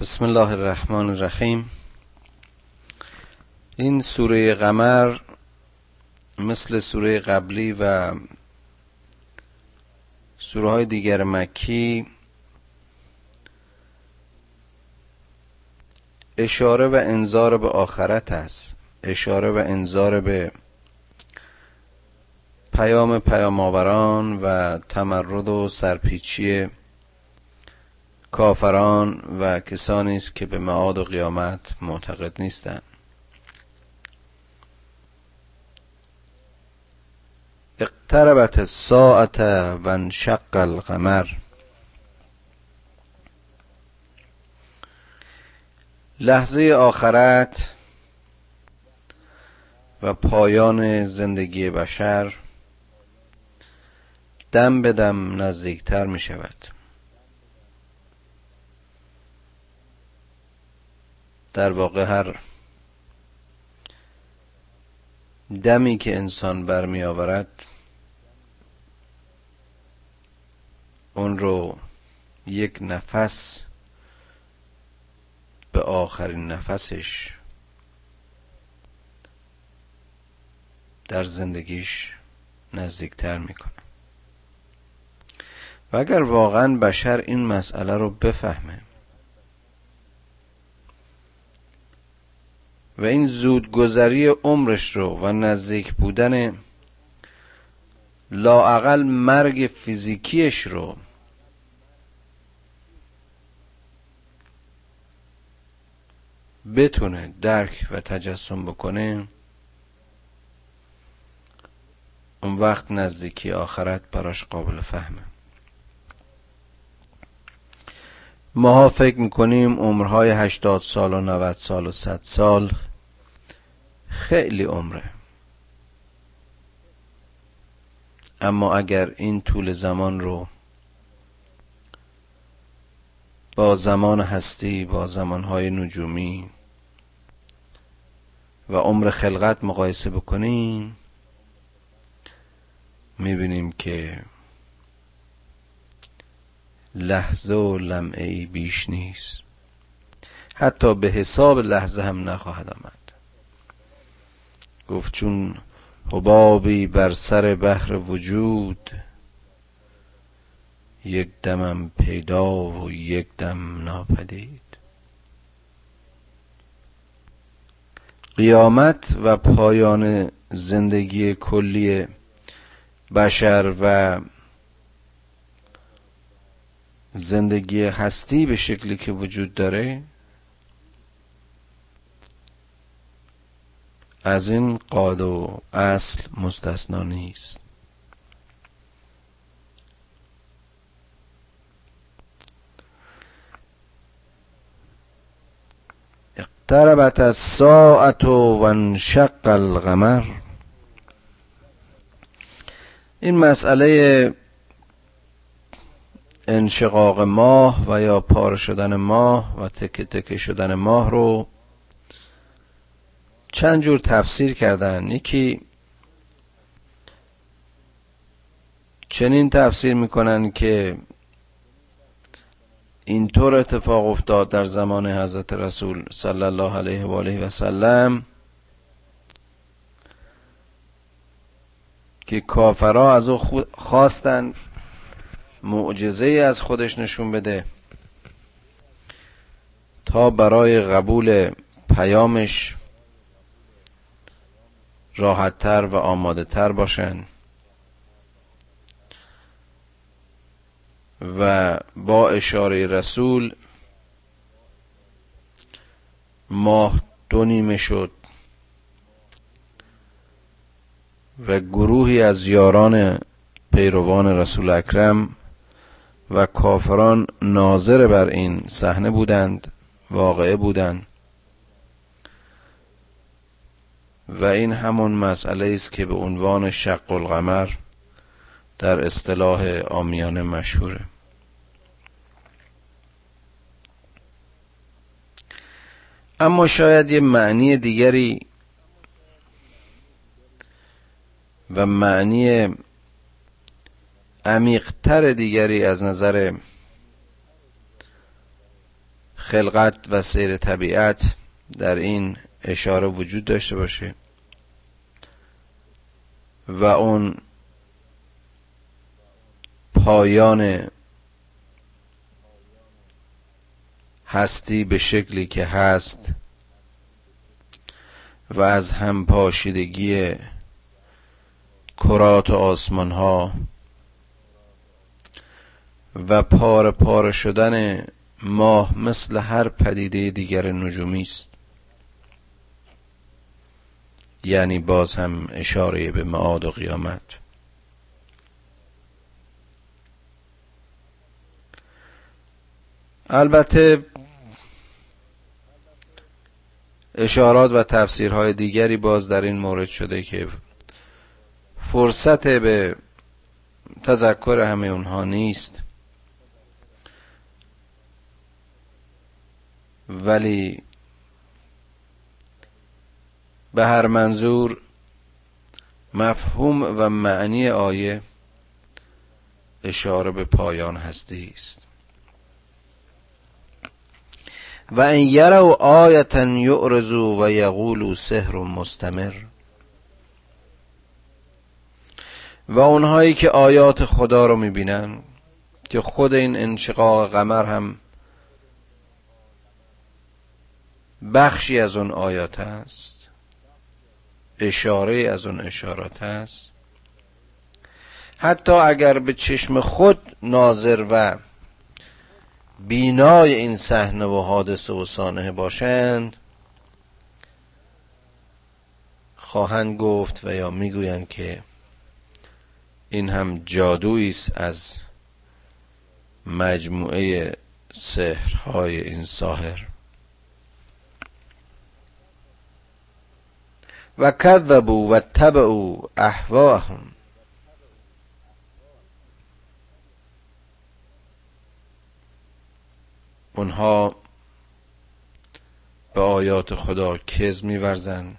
بسم الله الرحمن الرحیم. این سوره قمر مثل سوره قبلی و سوره های دیگر مکی اشاره و انذار به آخرت است. اشاره و انذار به پیام پیامآوران و تمرد و سرپیچی کافران و کسانی است که به معاد و قیامت معتقد نیستند. اقتربت الساعت و انشق القمر. لحظه آخرت و پایان زندگی بشر دم به دم نزدیکتر می شود در واقع هر دمی که انسان برمی آورد اون رو یک نفس به آخرین نفسش در زندگیش نزدیکتر می‌کنه. و اگر واقعا بشر این مسئله رو بفهمه و این زودگذری عمرش رو و نزدیک بودن لاعقل مرگ فیزیکیش رو بتونه درک و تجسم بکنه اون وقت نزدیکی آخرت براش قابل فهمه. ماها فکر می‌کنیم عمرهای هشتاد سال و 90 سال و صد سال خیلی عمره. اما اگر این طول زمان رو با زمان هستی با زمانهای نجومی و عمر خلقت مقایسه بکنیم می‌بینیم که لحظه و لمعه ای بیش نیست. حتی به حساب لحظه هم نخواهد آمد. گفت چون حبابی بر سر بحر وجود یک دمم پیدا و یک دم ناپدید. قیامت و پایان زندگی کلی بشر و زندگی هستی به شکلی که وجود داره از این قاد و اصل مستثنا نیست. اقتربت الساعت و انشق القمر. این مسئله انشقاق ماه و یا پاره شدن ماه و تکه تکه شدن ماه رو چند جور تفسیر کردن؟ یکی چنین تفسیر می‌کنن که اینطور اتفاق افتاد در زمان حضرت رسول صلی الله علیه و آله و سلم که کافرها از او خواستن. معجزه از خودش نشون بده. تا برای قبول پیامش راحتتر و آماده تر باشن. و با اشاره رسول ماه دو نیمه شد و گروهی از یاران پیروان رسول اکرم و کافران ناظر بر این صحنه بودند واقعه بودند. و این همون مسئله است که به عنوان شق القمر در اصطلاح آمیانه مشهوره. اما شاید یه معنی دیگری و معنی عمیقتر دیگری از نظر خلقت و سیر طبیعت در این اشاره وجود داشته باشه و اون پایان هستی به شکلی که هست و از هم پاشیدگی کرات و آسمان ها و پار پار شدن ماه مثل هر پدیده دیگر نجومی است. یعنی باز هم اشاره به معاد و قیامت. البته اشارات و تفسیرهای دیگری باز در این مورد شده که فرصت به تذکر همه اونها نیست. ولی به هر منظور مفهوم و معنی آیه اشاره به پایان هستی است. و ان یروا آیتا یعرضوا و یقولوا سحر مستمر. و اونهایی که آیات خدا رو می‌بینن که خود این انشقاق قمر هم بخشی از اون آیات است اشاره از اون اشارات است حتی اگر به چشم خود ناظر و بینای این صحنه و حادثه و سانحه باشند خواهند گفت و یا می‌گویند که این هم جادویی است از مجموعه سحرهای این ساحر. و کذبوا و تبعوا احواهم اونها به آیات خدا کز میورزند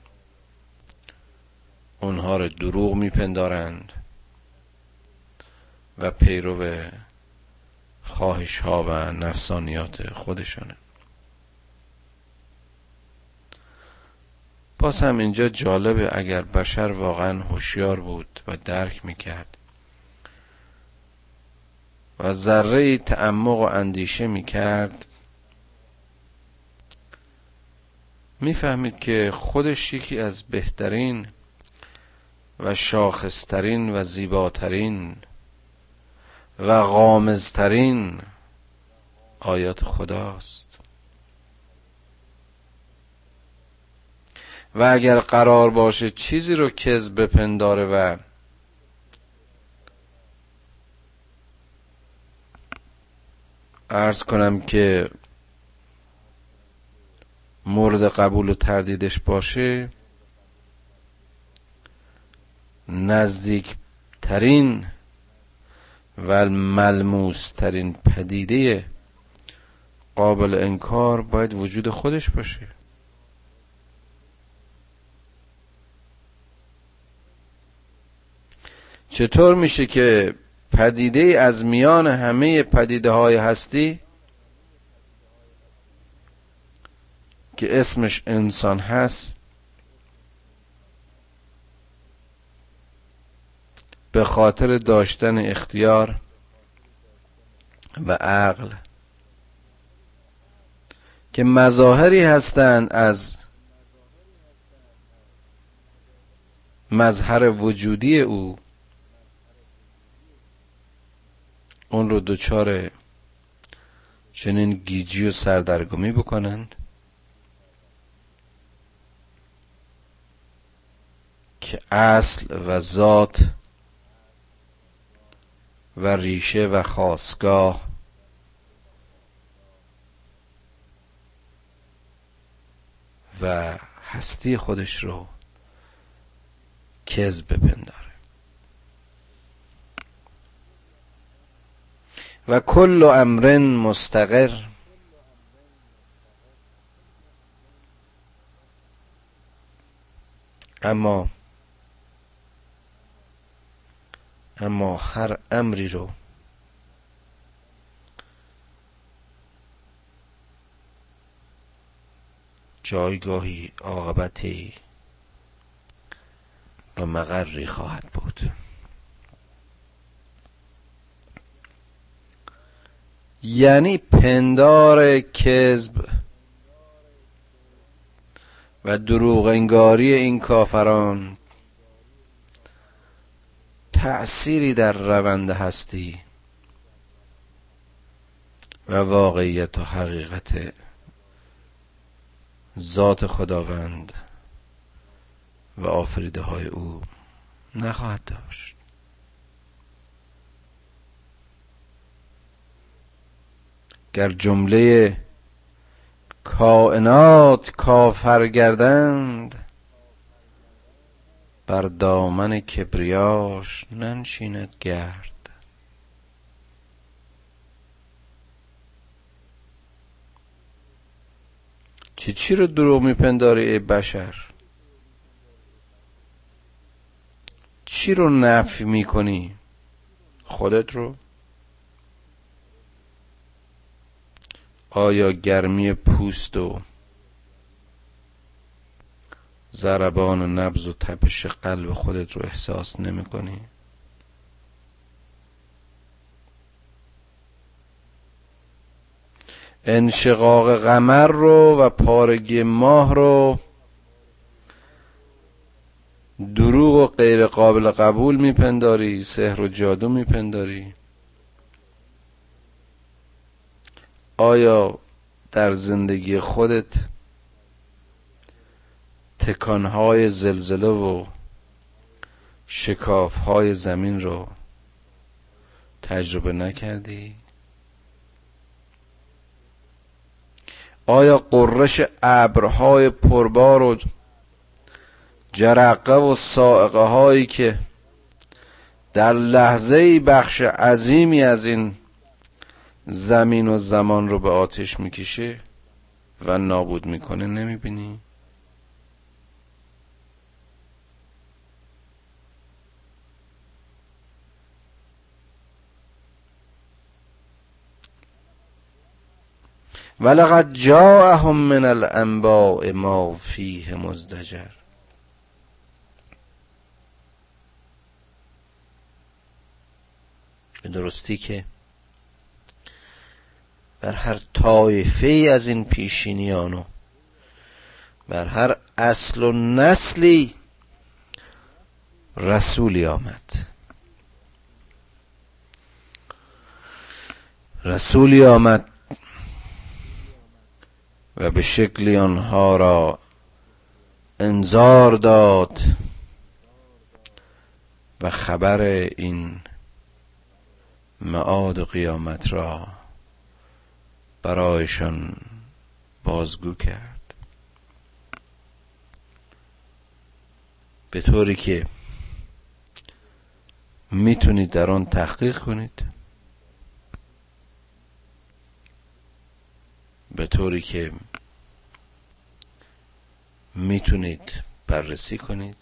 اونها رو دروغ میپندارند و پیرو خواهش ها و نفسانیات خودشانه. باز هم اینجا جالبه اگر بشر واقعا هوشیار بود و درک می‌کرد. و ذره تعمق و اندیشه می‌کرد. می‌فهمید که خودش یکی از بهترین و شاخصترین و زیباترین و غامزترین آیات خداست. و اگر قرار باشه چیزی رو کذب بپنداره و ارز کنم که مورد قبول و تردیدش باشه نزدیک ترین و ملموس ترین پدیده قابل انکار باید وجود خودش باشه. چطور میشه که پدیده از میان همه پدیده های هستی که اسمش انسان هست به خاطر داشتن اختیار و عقل که مظاهری هستند از مظهر وجودی او اون رو دچار چنین گیجی و سردرگمی بکنند. که اصل و ذات و ریشه و خواستگاه و هستی خودش رو کذب بپنداره و کل امر مستقر. اما اما هر امری رو جایگاهی عاقبتی و مقری خواهد بود. یعنی پندار کذب و دروغ انگاری این کافران. تأثیری در روند هستی و واقعیت و حقیقت ذات خداوند و آفریده های او نخواهد داشت. گر جمله کائنات کافر گردند بر دامن کبریاش ننشیند گرد. چی چی رو دروغ میپنداری ای بشر؟ چی رو نفی می‌کنی؟ خودت رو؟ آیا گرمی پوست و ضربان نبز و تپش قلب خودت رو احساس نمی کنی؟ انشقاق قمر رو و پارگی ماه رو دروغ و غیر قابل قبول میپنداری سحر و جادو میپنداری آیا در زندگی خودت تکانهای زلزله و شکافهای زمین رو تجربه نکردی؟ آیا قررش ابرهای پربار و جرقه و سائقه هایی که در لحظه بخش عظیمی از این زمین و زمان رو به آتش می‌کشه و نابود می‌کنه نمی‌بینی؟ ولقد جاءهم من الانباء ما فیه مزدجر به درستی که بر هر طایفه از این پیشینیان و بر هر اصل و نسلی رسولی آمد. رسولی آمد و به شکلی آنها را انذار داد و خبر این معاد و قیامت را برایشان بازگو کرد. به طوری که می‌تونید در آن تحقیق کنید. به طوری که می‌تونید بررسی کنید.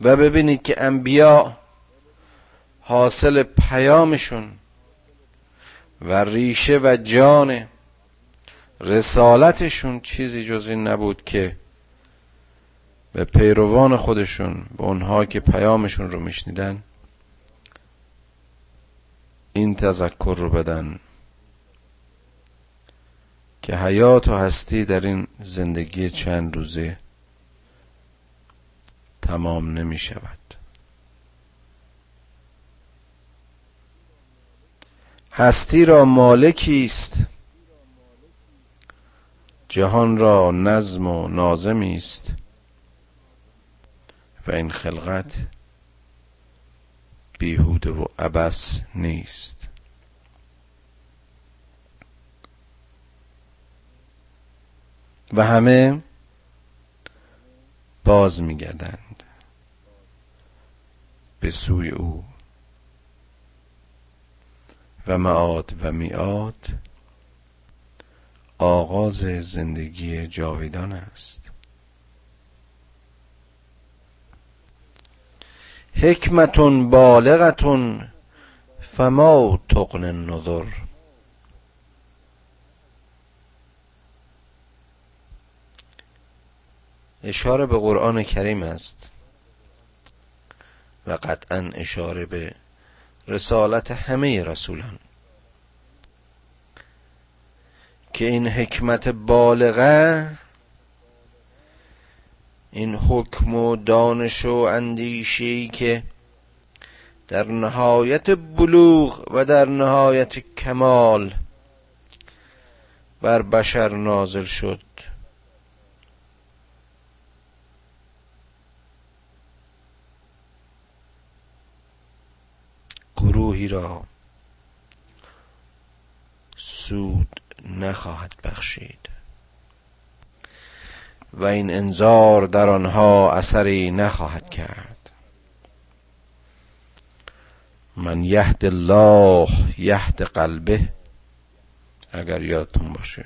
و ببینید که انبیا حاصل پیامشون و ریشه و جان رسالتشون چیزی جز این نبود که به پیروان خودشون به اونها که پیامشون رو میشنیدن این تذکر رو بدن که حیات و هستی در این زندگی چند روزه تمام نمی شود هستی را مالکی است. جهان را نظم و نازمی است. و این خلقت بیهوده و عبس نیست. و همه باز میگردند. به سوی او و معاد و میاد آغاز زندگی جاویدان است حکمتون بالغتون فما تقن نظر. اشاره به قرآن کریم است و قطعا اشاره به رسالت همه رسولان. که این حکمت بالغه این حکم و دانش و اندیشی که در نهایت بلوغ و در نهایت کمال بر بشر نازل شد. را سود نخواهد بخشید و این انذار در آنها اثری نخواهد کرد. من یهد الله یهد قلبه اگر یادتون باشه.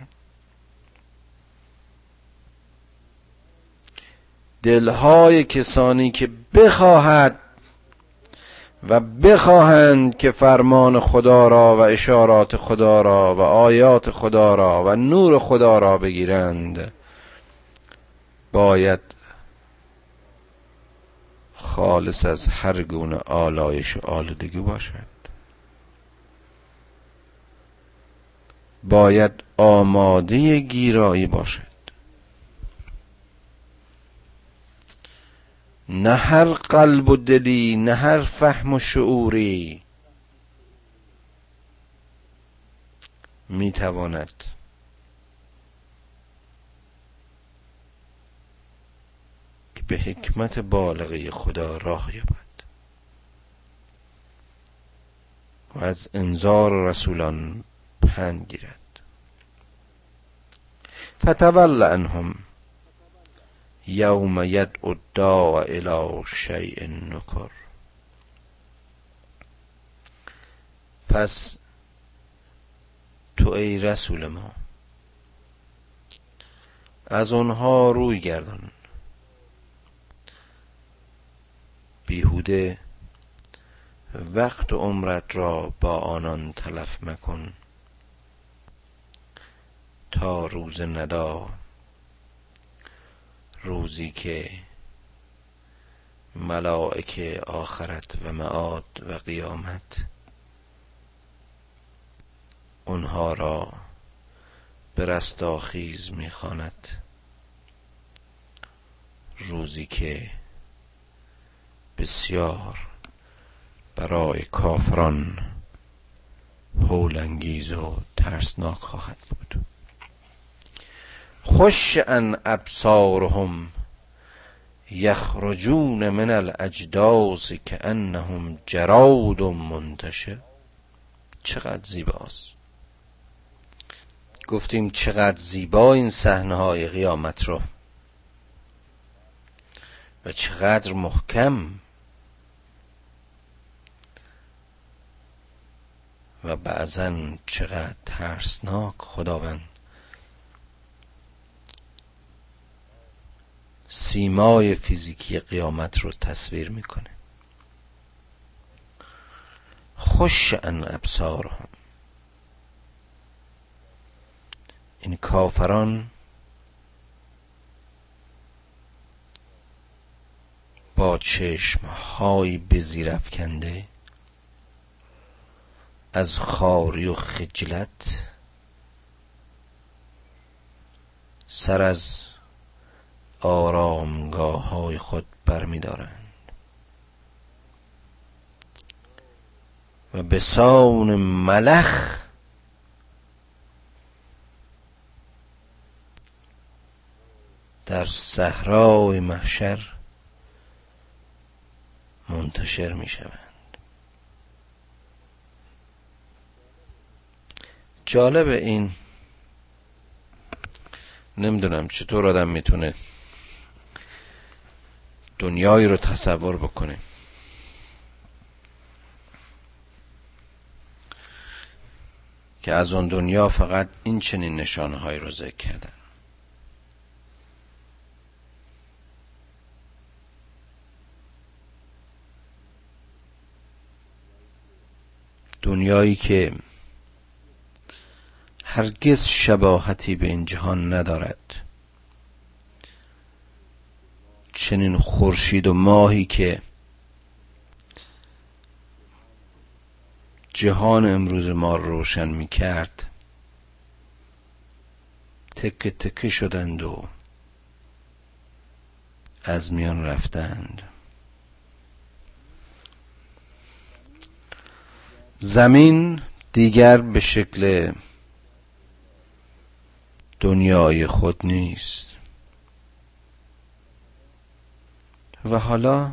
دلهای کسانی که بخواهد و بخواهند که فرمان خدا را و اشارات خدا را و آیات خدا را و نور خدا را بگیرند باید خالص از هر گونه آلایش و آلودگی باشد. باید آماده گیرایی باشد. نه هر قلب و دلی نه هر فهم و شعوری می‌تواند که به حکمت بالغه خدا راه یابد. و از انذار رسولان پند گیرد. فتول عنهم یوم یدعو الداع الى شیء نکر پس تو ای رسول ما از آنها روی گردان. بیهوده وقت عمرت را با آنان تلف مکن تا روز ندا روزی که ملائکه آخرت و معاد و قیامت اونها را به رستاخیز می‌خواند. روزی که بسیار برای کافران هولانگیز و ترسناک خواهد بود. خوش ان ابصارهم یخرجون من الاجداث که انهم جراد منتشر. چقدر زیباست. گفتیم چقدر زیبا این صحنه های قیامت رو. و چقدر محکم. و بعضا چقدر ترسناک. خداوند. سیمای فیزیکی قیامت رو تصویر می‌کنه. خوش ان ابصارهم. این کافران با چشم های به کنده از خاری و خجلت سر از آرامگاه های خود برمیدارند و به سان ملخ در صحرای محشر منتشر می شوند. جالب این نمی‌دونم چطور آدم می‌تونه دنیایی رو تصور بکنه که از اون دنیا فقط این چنین نشانه هایی رو ذکر کردن دنیایی که هرگز شباهتی به این جهان ندارد. چنین خورشید و ماهی که جهان امروز ما روشن می کرد تکه تکه شدند و از میان رفتند. زمین دیگر به شکل دنیای خود نیست. و حالا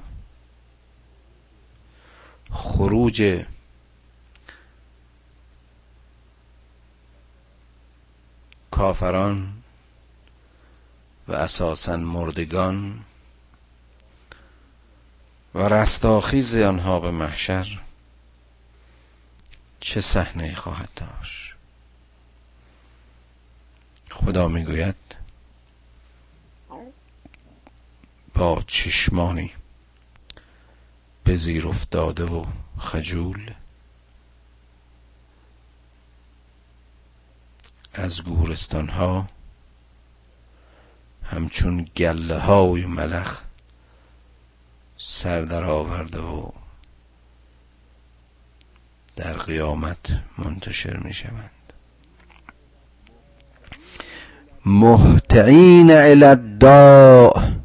خروج کافران و اساسا مردگان و رستاخیز آنها به محشر چه صحنه خواهد داشت؟ خدا می‌گوید با چشمانی به زیر افتاده و خجول از گورستان ها همچون گله های ملخ سر در آورده و در قیامت منتشر می شوند الداء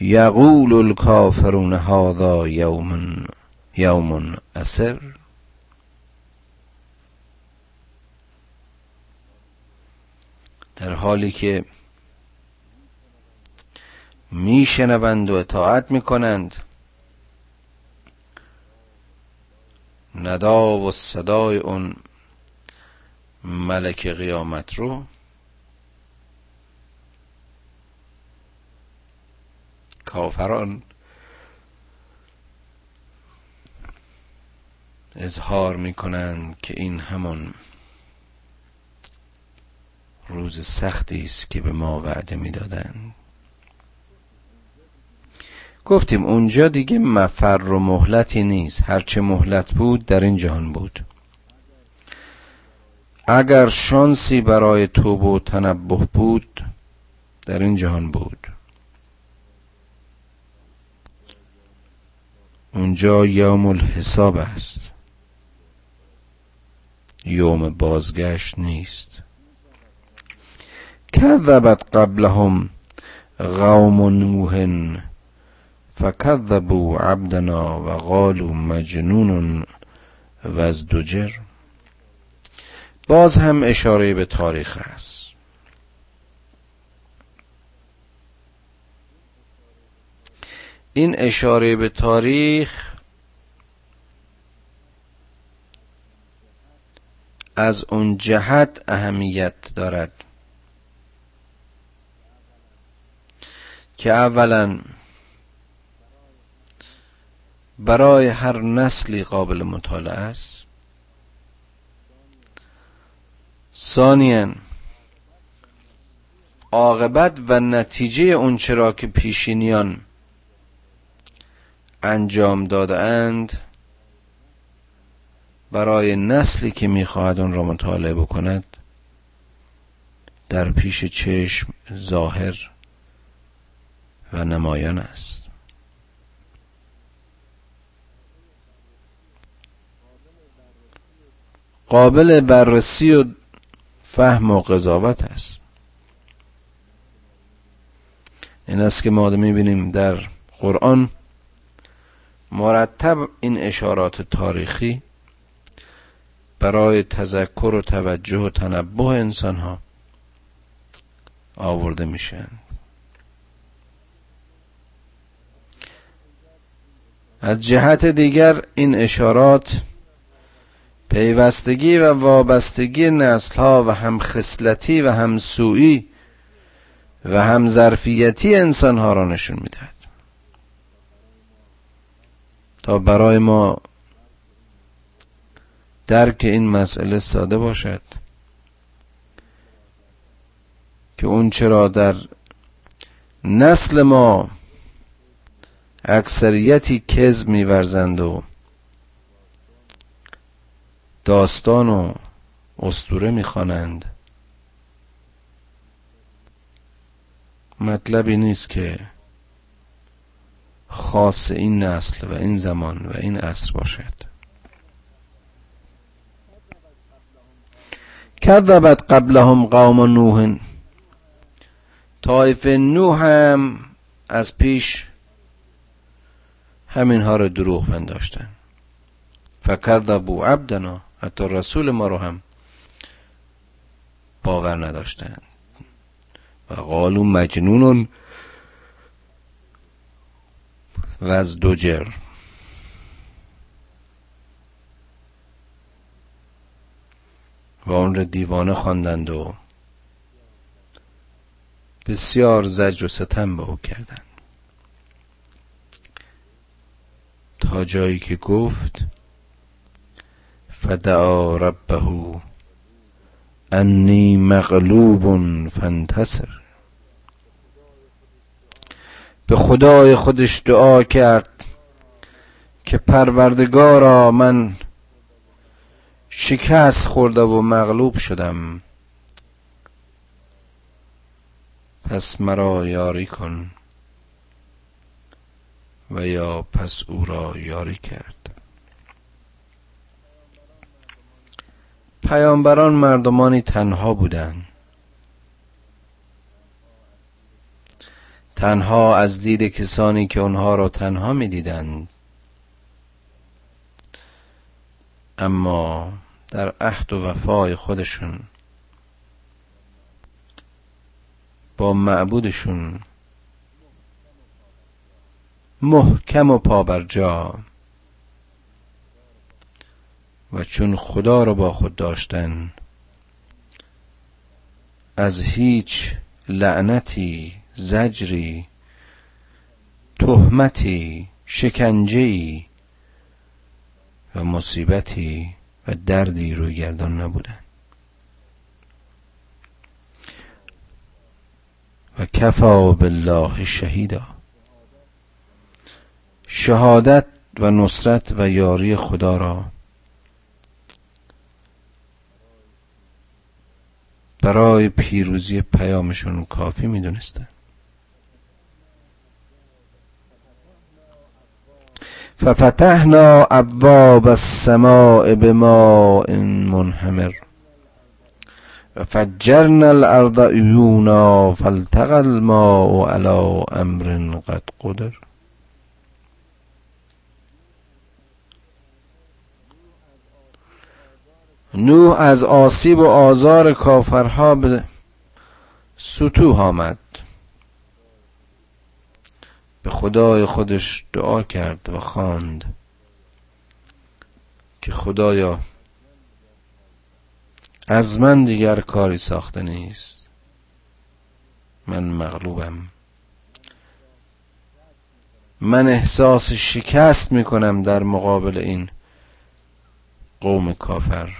یقول الكافرون هذا یوم یوم اسر. در حالی که میشنوند و اطاعت می‌کنند ندا و صدای اون ملک قیامت رو کافران. اظهار می‌کنند که این همون روز سختی است که به ما وعده می‌دادند. گفتیم اونجا دیگه مفر و مهلتی نیست. هرچه مهلت بود در این جهان بود. اگر شانسی برای توبه و تنبه بود در این جهان بود. اونجا یوم الحساب است. یوم بازگشت نیست. کذبت قبلهم قوم نوح فکذبوا عبدنا و قالوا مجنون و باز هم اشاره به تاریخ است. این اشاره به تاریخ از اون جهت اهمیت دارد. که اولا برای هر نسلی قابل مطالعه است. ثانیا عاقبت و نتیجه اون چرا که پیشینیان انجام داده اند برای نسلی که می‌خواهد اون را مطالعه بکند در پیش چشم ظاهر و نمایان است. قابل بررسی و فهم و قضاوت است. این است که ما می‌بینیم در قرآن مرتب این اشارات تاریخی برای تذکر و توجه و تنبه انسان ها آورده میشن. از جهت دیگر این اشارات پیوستگی و وابستگی نسل ها و هم خصلتی و هم سوئی و هم ظرفیتی انسان ها را نشون می‌دهد. برای ما درک این مسئله ساده باشد که اون چرا در نسل ما اکثریتی کز میورزند و داستان و استوره می‌خوانند. مطلبی نیست که خاص این نسل و این زمان و این عصر باشد. کذبت قبلهم قوم نوح. طایف نوح هم از پیش همین ها رو دروغ پنداشتن. فکذبوا عبدنا حتی رسول ما رو هم باور نداشتن. و قالو مجنون و از دوجر و اون را دیوانه خواندند و بسیار زجر و ستم به او کردند. تا جایی که گفت فدعا ربه انی مغلوب فانتصر. به خدای خودش دعا کرد که پروردگارا من شکست خورده و مغلوب شدم. پس مرا یاری کن و یا پس او را یاری کرد. پیامبران مردمانی تنها بودند. تنها از دید کسانی که آنها را تنها می‌دیدند. اما در عهد و وفای خودشون با معبودشون محکم و پابرجا و چون خدا را با خود داشتن از هیچ لعنتی زجری تهمتی شکنجهی و مصیبتی و دردی روی گردان نبودن. و کفا بالله شهیدا. شهادت و نصرت و یاری خدا را برای پیروزی پیامشون کافی می‌دونستن. ففتحنا ابواب السماء بماء منهمر. فجرنا الارض عیونا فالتقى الماء على امر قد قدر. نوح از آسیب و آزار کافرها به سطوح آمد. به خدای خودش دعا کرد و خواند که خدایا از من دیگر کاری ساخته نیست. من مغلوبم. من احساس شکست می‌کنم در مقابل این قوم کافر.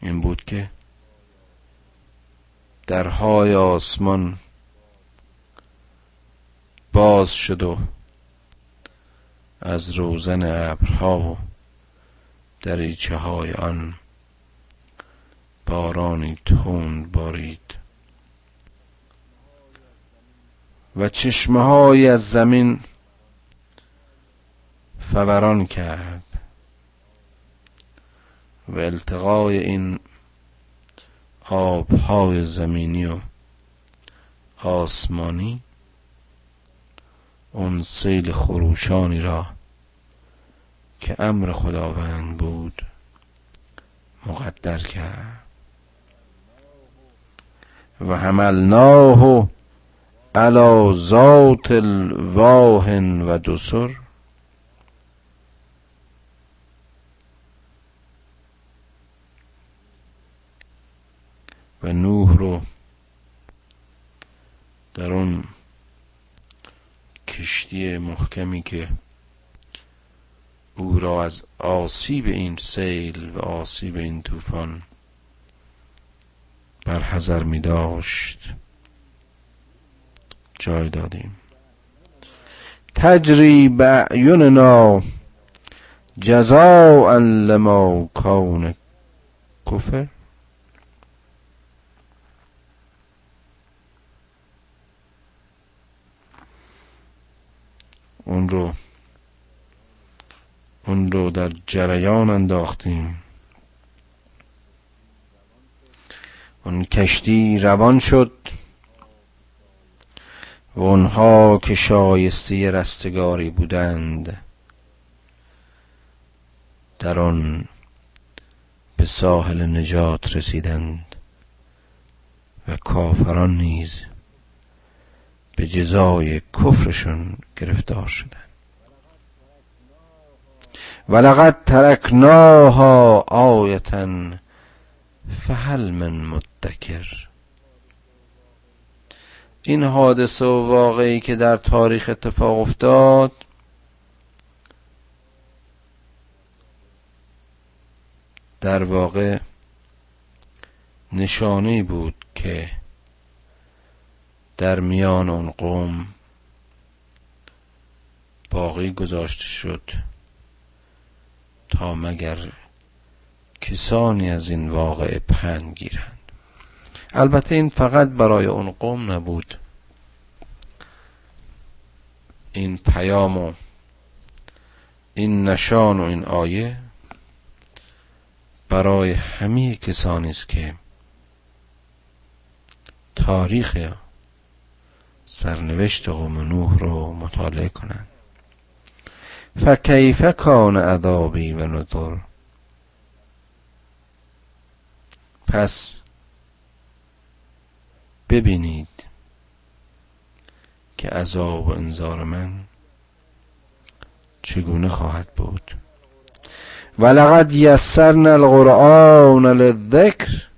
این بود که درهای آسمان باز شد و از روزن ابرها و دریچه های آن بارانی تند بارید. و چشمه های از زمین فوران کرد و التقای این آبهای زمینی و آسمانی اون سیل خروشانی را که امر خداوند بود مقدر کرد. و حملناه علی ذات الواهن و دسر. و نوح رو در اون کشتی محکمی که او را از آسیب این سیل و آسیب این طوفان حذر می داشت جای دادیم. تجری بعیوننا جزاء لما کون کفر. اون رو اون رو در جریان انداختیم. اون کشتی روان شد و اونها که شایسته رستگاری بودند در آن به ساحل نجات رسیدند و کافران نیز به جزای کفرشون گرفتار شدند ولقد ترکناها آیتا فهل من مدکر. این حادثه و واقعی که در تاریخ اتفاق افتاد در واقع نشانه بود که در میان اون قوم باقی گذاشته شد تا مگر کسانی از این واقع پند گیرند. البته این فقط برای اون قوم نبود. این پیام و این نشان و این آیه برای همه کسانی است که تاریخ سرنوشت قوم نوح رو مطالعه کنند. فکیف کان عذابی و نذر. پس ببینید که عذاب و انذار من چگونه خواهد بود. ولقد یسرنا القرآن للذکر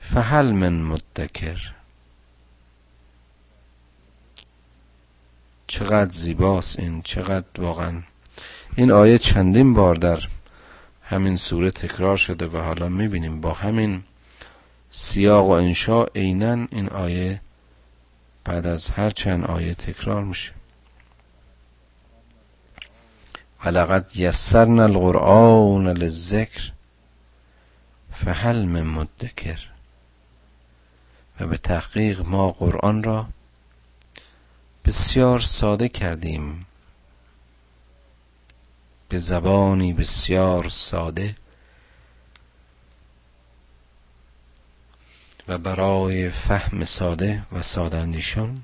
فهل من مدکر. چقدر زیباست این چقدر واقعا. این آیه چندین بار در همین سوره تکرار شده و حالا می‌بینیم با همین سیاق و انشاء عینا این آیه بعد از هر چند آیه تکرار میشه. ولقد یسرنا القرآن للذکر فهل من مدکر. و به تحقیق ما قرآن را بسیار ساده کردیم. به زبانی بسیار ساده. و برای فهم ساده و ساده اندیشان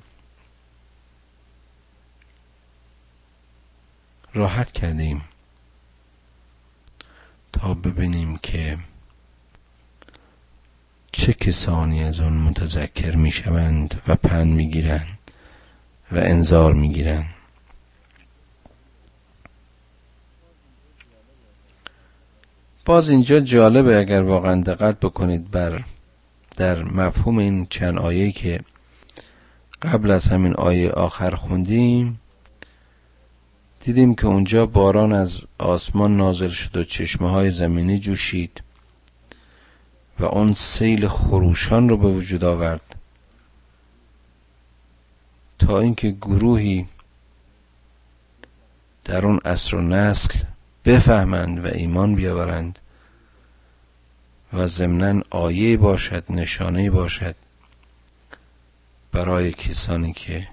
راحت کردیم تا ببینیم که چه کسانی از آن متذکر می‌شوند و پند می‌گیرند. و انذار می‌گیرند باز اینجا جالبه اگر واقعا دقت بکنید بر در مفهوم این چند آیه که قبل از همین آیه آخر خوندیم دیدیم که اونجا باران از آسمان نازل شد و چشمه های زمینی جوشید و اون سیل خروشان رو به وجود آورد. تا اینکه گروهی در اون عصر و نسل بفهمند و ایمان بیاورند و ضمنا آیه باشد نشانه باشد برای کسانی که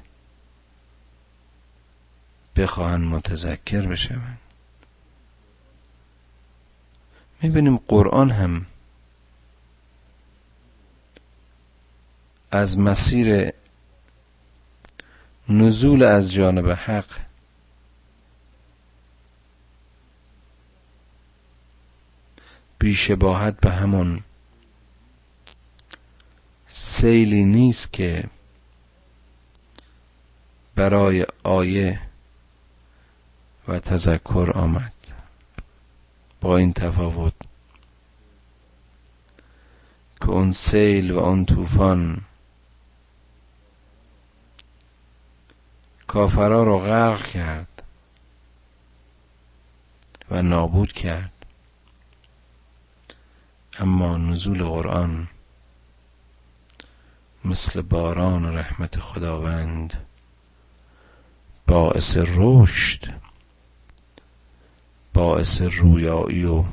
بخواهند متذکر بشوند. می‌بینیم قرآن هم از مسیر نزول از جانب حق. بیشباهت به همون سیلی نیست که برای آیه و تذکر آمد. با این تفاوت که اون سیل و اون طوفان کافرا رو غرق کرد و نابود کرد. اما نزول قرآن مثل باران رحمت خداوند باعث رشد باعث رویایی و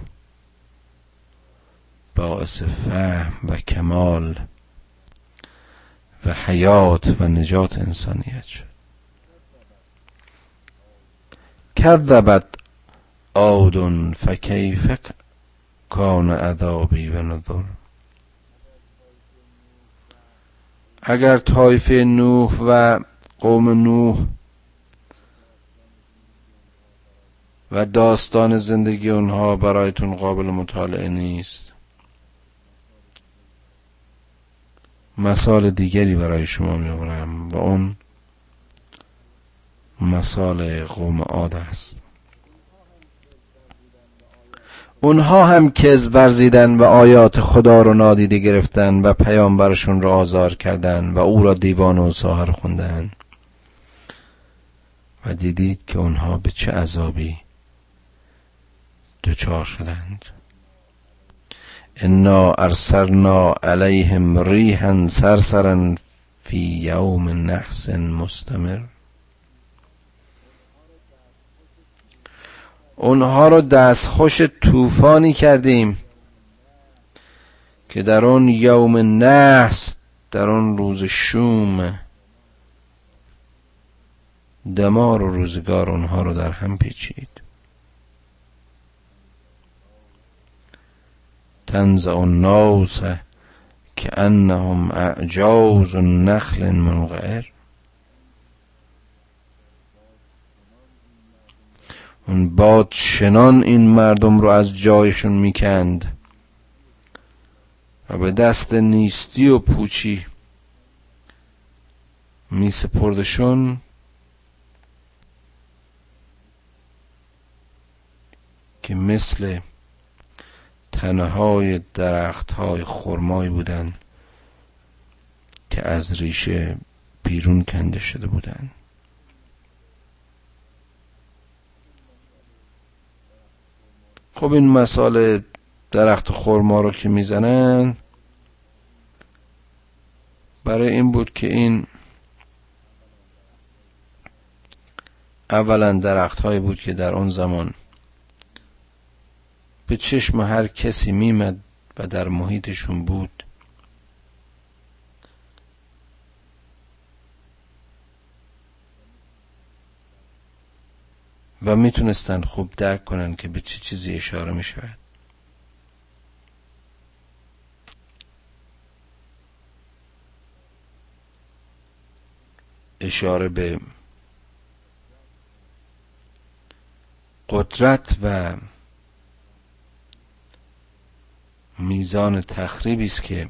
باعث فهم و کمال و حیات و نجات انسانیت شد. کذبت عاد فکیف کان عذابی و نظر اگر طایفه نوح و قوم نوح و داستان زندگی اونها برایتون قابل مطالعه نیست مثال دیگری برای شما میآورم و اون مثال قوم عاد است. اونها هم کذب ورزیدن و آیات خدا رو نادیده گرفتن و پیامبرشون را آزار کردن و او را دیوان و ساهر خوندن. و دیدید که اونها به چه عذابی دچار شدند. انا ارسلنا علیهم ریحا سرسرا فی یوم نحس مستمر. اونها رو دستخوش طوفانی کردیم که در اون یوم نحس در اون روز شوم دمار و روزگار اونها رو در هم پیچید. تنزع الناس که انهم اعجاز نخل منقعر اون باد شنان این مردم رو از جایشون می‌کند و به دست نیستی و پوچی می سپردشون که مثل تنه های درخت های خرمایی بودن که از ریشه بیرون کنده شده بودن. خب این مسئله درخت خرما رو که می‌زنن برای این بود که این اولا درخت هایی بود که در اون زمان به چشم هر کسی میمد و در محیطشون بود. و می‌تونستن خوب درک کنن که به چه چیزی اشاره می‌شود. اشاره به قدرت و میزان تخریبی است که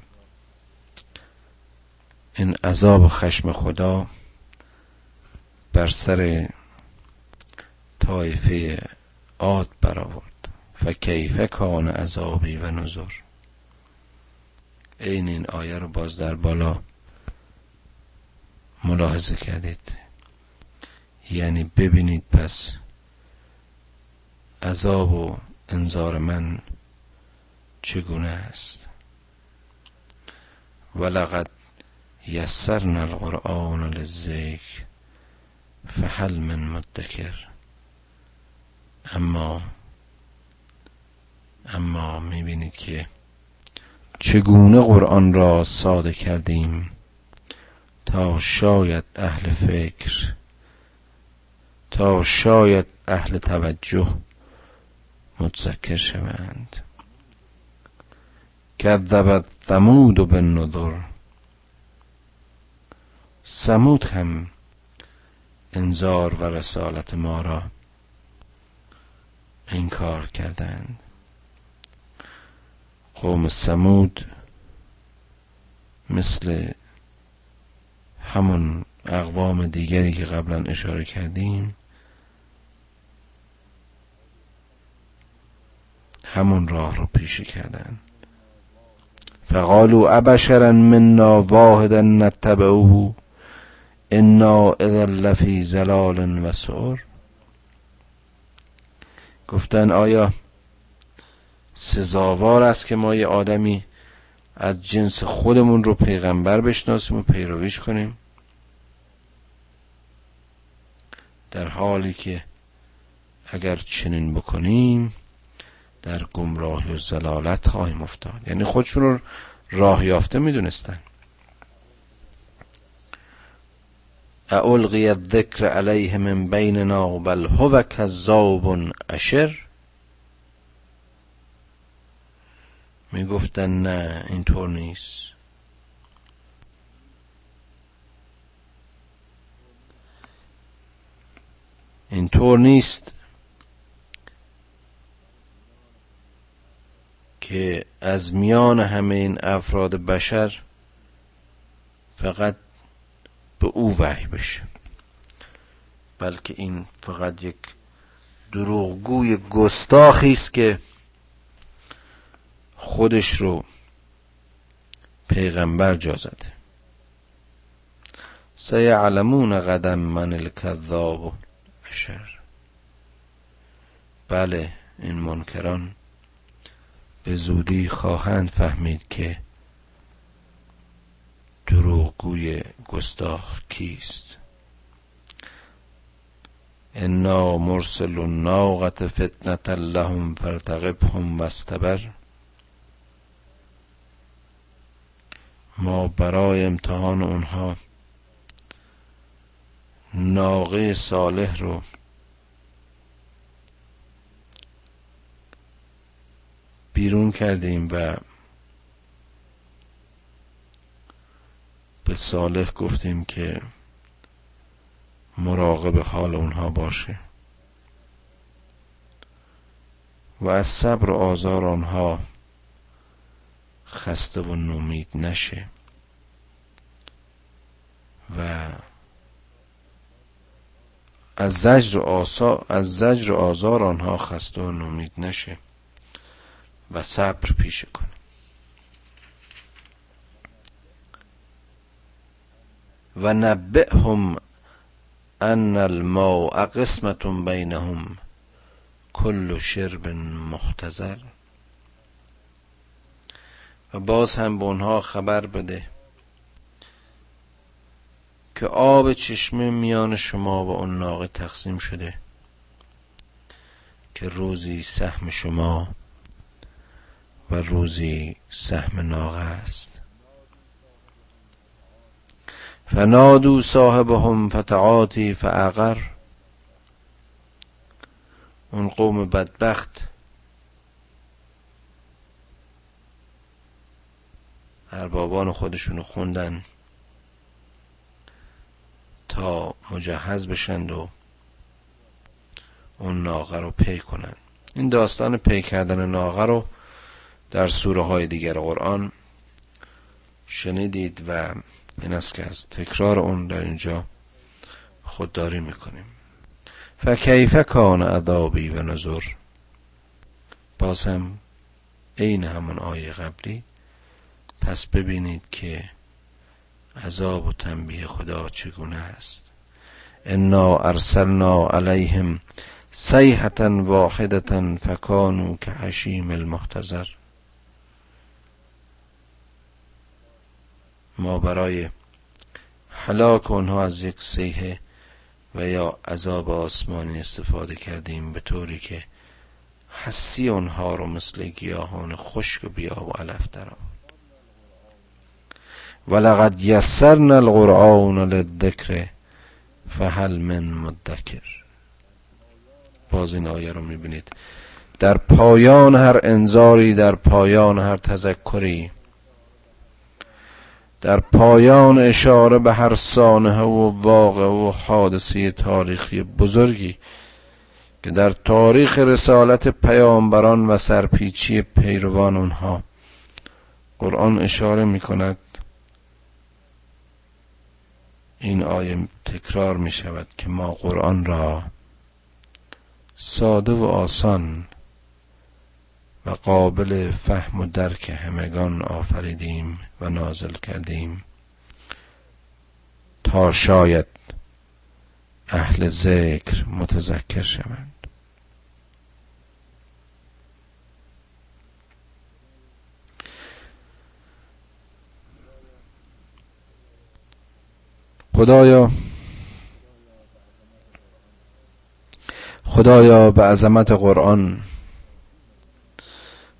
این عذاب خشم خدا بر سر طایفه عاد برآورد. فکیف کان عذابی و نظر این این آیه رو باز در بالا ملاحظه کردید. یعنی ببینید پس عذاب و انذار من چگونه است. ولقد یسرنا القرآن للذکر فهل من مدکر. اما اما می‌بینید که چگونه قرآن را ساده کردیم تا شاید اهل فکر تا شاید اهل توجه متذکر شوند. کذبت ثمود به نظر سمود هم انذار و رسالت ما را انکار کردند. قوم سمود مثل همون اقوام دیگری که قبلا اشاره کردیم همون راه رو پیشه کردن فقالوا ابشرا منا واحدا نتبعه انا اذا لفی زلال و سعر. گفتن آیا سزاوار است که ما یه آدمی از جنس خودمون رو پیغمبر بشناسیم و پیرویش کنیم؟ در حالی که اگر چنین بکنیم در گمراهی و زلالت خواهیم افتاد. یعنی خودشون رو راه یافته می‌دونستن. اولقی الذکر علیه من بیننا بل هو کذاب اشر می‌گفتن نه اینطور نیست. اینطور نیست که از میان همه این افراد بشر فقط به او وحی بشه. بلکه این فقط یک دروغگوی گستاخی است که خودش رو پیغمبر جا زده. سیعلمون قدم من الکذاب اشر بله این منکران به زودی خواهند فهمید که دروغگوی گستاخ کیست؟ انا مرسل الناقة فتنة لهم فرتقبهم واستبر. ما برای امتحان اونها ناقه صالح رو بیرون کردیم و به صالح گفتیم که مراقب حال اونها باشه و از صبر و آزار آنها خسته و نومید نشه و از زجر آسا از زجر آزار آنها خسته و نومید نشه و صبر پیشه کنه و نبئهم ان الماء قسمت بینهم کل شرب مختزر و باز هم به اونها خبر بده که آب چشمه میان شما و اون ناقه تقسیم شده که روزی سهم شما و روزی سهم ناقه است. فنادو صاحبهم فتعاتی فعقر اون قوم بدبخت. اربابان خودشونو خوندن. تا مجهز بشند و اون ناقه رو پی کنن. این داستان پی کردن ناقه رو در سوره های دیگر قرآن شنیدید و این است که از تکرار اون در اینجا خودداری می‌کنیم. فکیف کان عذابی و نظر باز هم عین همون آیه قبلی. پس ببینید که عذاب و تنبیه خدا چگونه است. انا ارسلنا علیهم سیحتا واحدتا فکانو که حشیم المحتضر. ما برای حلاک اونها از یک سیحه و یا عذاب آسمانی استفاده کردیم به طوری که حسی اونها رو مثل گیاهان خشک و بیاب و علف در ولقد یسرنا القرآن للذکر فهل من مدکر. باز این آیه رو می‌بینید. در پایان هر انذاری در پایان هر تذکری در پایان اشاره به هر سانحه و واقع و حادثه تاریخی بزرگی که در تاریخ رسالت پیامبران و سرپیچی پیروان اونها قرآن اشاره می کند این آیه تکرار می شود که ما قرآن را ساده و آسان و قابل فهم و درک همگان آفریدیم. نازل کردیم. تا شاید اهل ذکر متذکر شوند. خدایا خدایا به عظمت قرآن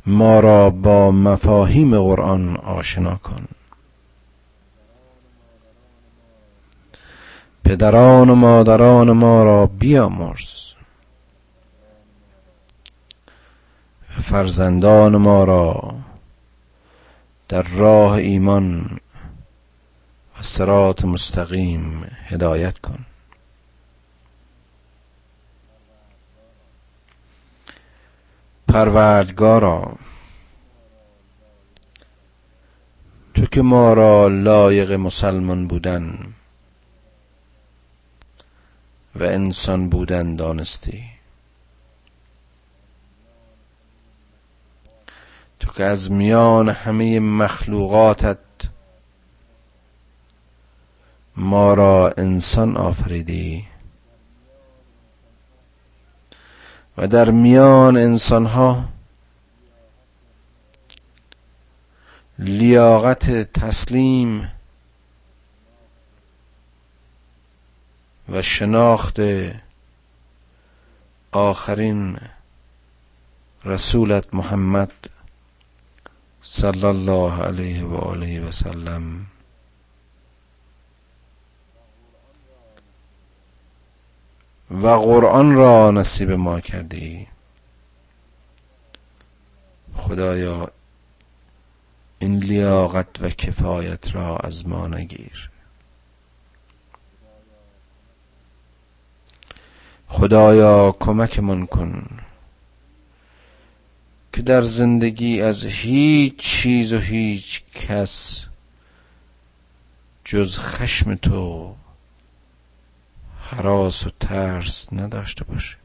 ما را با مفاهیم قرآن آشنا کن. پدران و مادران ما را بیامرز. فرزندان ما را در راه ایمان و سرات مستقیم هدایت کن. پروردگارا. تو که ما را لایق مسلمان بودن و انسان بودن دانستی. تو که از میان همه مخلوقاتت ما را انسان آفریدی. و در میان انسانها لیاقت تسلیم و شناخت آخرین رسولت محمد صلی الله علیه و آله و سلم. و قرآن را نصیب ما کردی. خدایا این لیاقت و کفایت را از ما نگیر. خدایا کمکمان کن که در زندگی از هیچ چیز و هیچ کس جز خشم تو حراس و ترس نداشته باشه.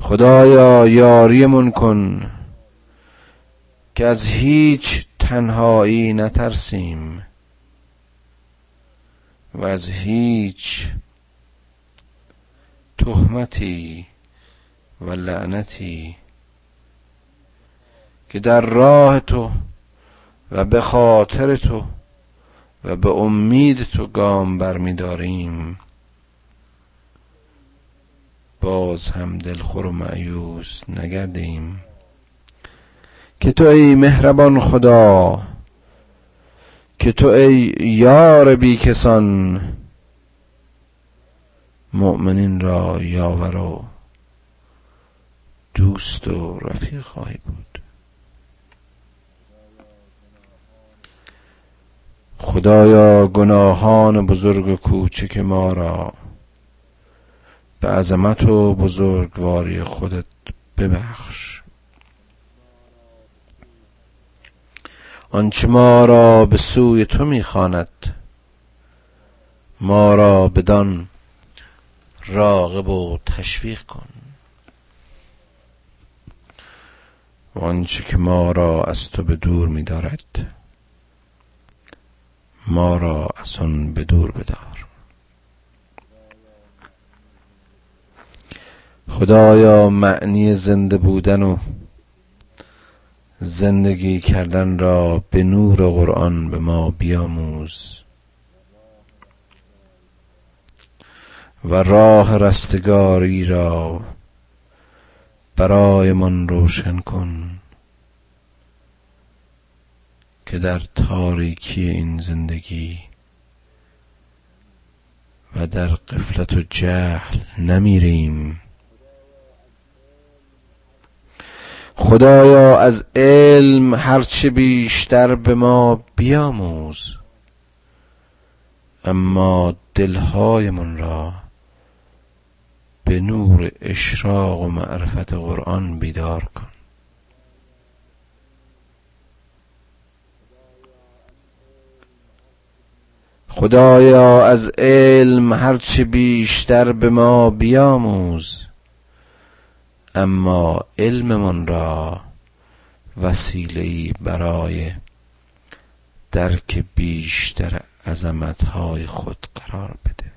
خدایا یاریمون کن که از هیچ تنهایی نترسیم و از هیچ تهمتی و لعنتی که در راه تو و به خاطر تو و به امید تو گام برمیداریم. باز هم دلخور و معیوس نگردیم. که تو ای مهربان خدا که تو ای یار بی کسان مؤمنین را یاور و دوست و رفیق خواهی بود. خدایا گناهان بزرگ و کوچک ما را. به عظمت و بزرگواری خودت ببخش. آنچه ما را به سوی تو می‌خواند ما را بدان راغب و تشویق کن. و آنچه که ما را از تو به دور میدارد ما را از آن به دور بدار. خدایا معنی زنده بودن و زندگی کردن را به نور قرآن به ما بیاموز. و راه رستگاری را برایمان روشن کن. که در تاریکی این زندگی و در قفلت و جهل نمیریم. خدایا از علم هرچه بیشتر به ما بیاموز اما دلهایمان را به نور اشراق و معرفت قرآن بیدار کن. خدایا از علم هرچه بیشتر به ما بیاموز. اما علممون را وسیله‌ای برای درک بیشتر عظمتهای خود قرار بده.